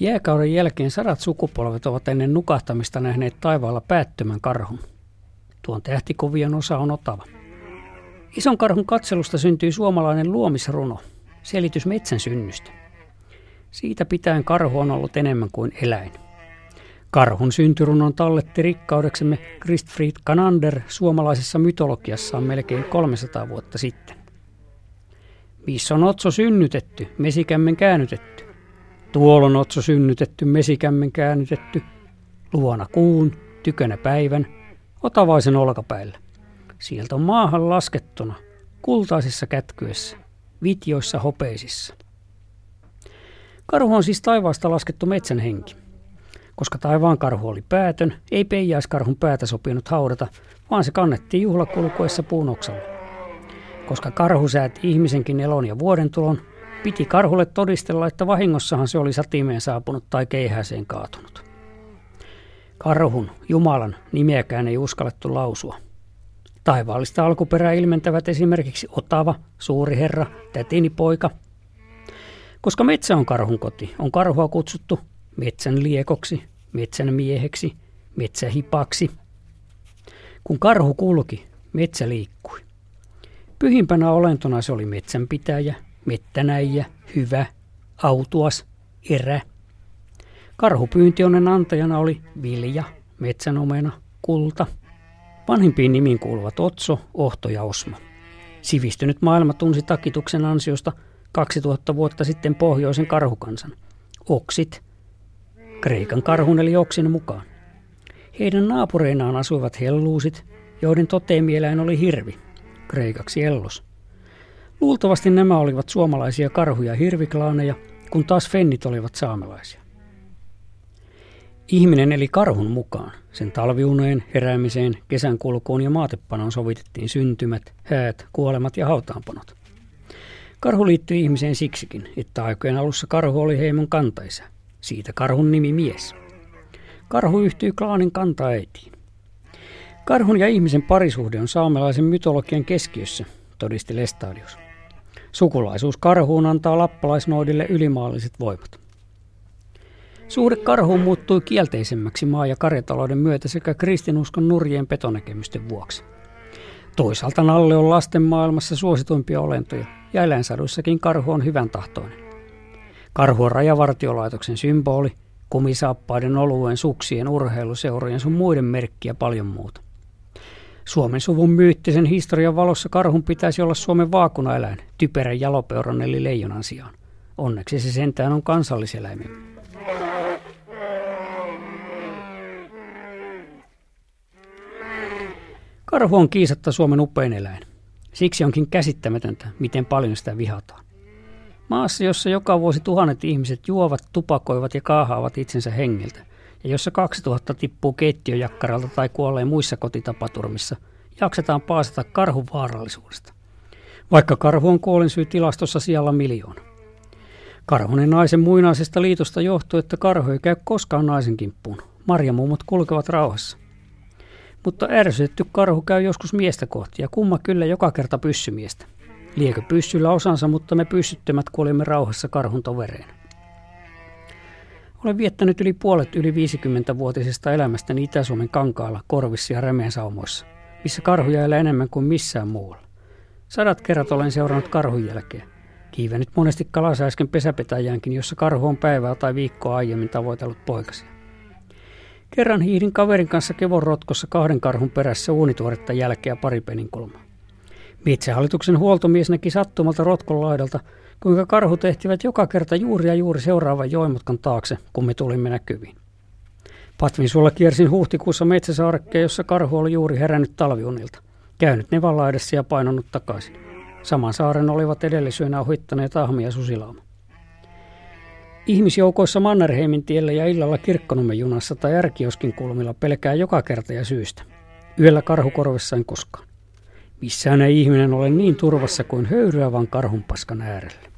Jääkauden jälkeen sadat sukupolvet ovat ennen nukahtamista nähneet taivaalla päättömän karhun. Tuon tähtikovion osa on otava. Ison karhun katselusta syntyy suomalainen luomisruno, selitys metsän synnystä. Siitä pitäen karhu on ollut enemmän kuin eläin. Karhun syntyrunon talletti rikkaudeksemme Christfried Kanander suomalaisessa mytologiassaan melkein 300 vuotta sitten. Missä on otso synnytetty, mesikämmen käännytetty? Tuolla on otso synnytetty, mesikämmen käännytetty. Luona kuun, tykönä päivän, otavaisen olkapäillä. Sieltä on maahan laskettuna, kultaisissa kätkyessä, vitjoissa hopeisissa. Karhu on siis taivaasta laskettu metsän henki. Koska taivaan karhu oli päätön, ei peijaiskarhun päätä sopinut haudata, vaan se kannettiin juhlakulkuessa puunoksalla. Koska karhu sääti ihmisenkin elon ja vuoden tulon, piti karhulle todistella, että vahingossahan se oli satimeen saapunut tai keihäseen kaatunut. Karhun, Jumalan, nimeäkään ei uskallettu lausua. Taivaallista alkuperää ilmentävät esimerkiksi Otava, Suuri Herra, Tätini poika. Koska metsä on karhun koti, on karhua kutsuttu metsän liekoksi, metsän mieheksi, metsähipaksi. Kun karhu kulki, metsä liikkui. Pyhimpänä olentona se oli metsänpitäjä, mettänäijä, hyvä, autuas, erä. Karhupyyntionnen antajana oli vilja, metsänomena, kulta. Vanhimpiin nimiin kuuluvat Otso, Ohto ja Osmo. Sivistynyt maailma tunsi takituksen ansiosta 2000 vuotta sitten pohjoisen karhukansan. Oksit, Kreikan karhun eli oksin mukaan. Heidän naapureinaan asuivat helluusit, joiden toteemieläin oli hirvi, kreikaksi ellos. Luultavasti nämä olivat suomalaisia karhuja hirviklaaneja, kun taas fennit olivat saamelaisia. Ihminen eli karhun mukaan. Sen talviuneen, heräämiseen, kesän kulkuun ja maatepanoon sovitettiin syntymät, häät, kuolemat ja hautaanpanot. Karhu liittyi ihmiseen siksikin, että aikojen alussa karhu oli heimon kantaisa. Siitä karhun nimi mies. Karhu yhtyy klaanin kantaäitiin. Karhun ja ihmisen parisuhde on saamelaisen mytologian keskiössä, todisti Lestadius. Sukulaisuus karhuun antaa lappalaisnoidille ylimaalliset voimat. Suhde karhuun muuttui kielteisemmäksi maa- ja karjatalouden myötä sekä kristinuskon nurjien petonäkemysten vuoksi. Toisaalta Nalle on lasten maailmassa suosituimpia olentoja, ja eläinsaduissakin karhu on hyvän tahtoinen. Karhu on rajavartiolaitoksen symboli, kumisaappaiden, oluen, suksien, urheiluseurojen sun muiden merkkiä paljon muuta. Suomen suvun myyttisen historian valossa karhun pitäisi olla Suomen vaakunaeläin, typerän jalopeuron eli leijonan sijaan. Onneksi se sentään on kansalliseläimen. Karhu on kiisatta Suomen upein eläin. Siksi onkin käsittämätöntä, miten paljon sitä vihataan. Maassa, jossa joka vuosi tuhannet ihmiset juovat, tupakoivat ja kaahaavat itsensä hengiltä, ja jossa 2000 tippuu keittiöjakkaralta tai kuolee muissa kotitapaturmissa, jaksetaan paasata karhun vaarallisuudesta. Vaikka karhu on kuolinsyy tilastossa siellä miljoona. Karhunen naisen muinaisesta liitosta johtuu, että karhu ei käy koskaan naisen kimppuun. Marjamummot kulkevat rauhassa. Mutta ärsytetty karhu käy joskus miestä kohti ja kumma kyllä joka kerta pyssymiestä. Liekö pyssyllä osansa, mutta me pyssyttömät kuolimme rauhassa karhun tovereina. Olen viettänyt yli puolet yli 50-vuotisesta elämästäni Itä-Suomen kankaalla, korvissa ja remeensaumoissa, missä karhuja elää enemmän kuin missään muualla. Sadat kerrat olen seurannut karhun jälkeä. Kiivennyt monesti kalasääsken pesäpetäjäänkin, jossa karhu on päivää tai viikkoa aiemmin tavoitellut poikasia. Kerran hiihdin kaverin kanssa kevon rotkossa kahden karhun perässä uunituoretta jälkeä pari peninkulmaa. Metsähallituksen huoltomies näki sattumalta rotkon laidalta, kuinka karhut ehtivät joka kerta juuri ja juuri seuraavan joimutkan taakse, kun me tulimme näkyviin. Patvin sulla kiersin huhtikuussa metsäsaarekkeen, jossa karhu oli juuri herännyt talviunilta, käynyt nevanlaidassa ja painonut takaisin. Saman saaren olivat edellisyönä ohittaneet ahmi ja susilauma. Ihmisjoukoissa Mannerheimin tiellä ja illalla Kirkkonummen junassa tai Ärkioskin kulmilla pelkää joka kerta ja syystä. Yöllä karhukorvessa en koskaan. Missään ei ihminen ole niin turvassa kuin höyryävän karhunpaskan äärellä.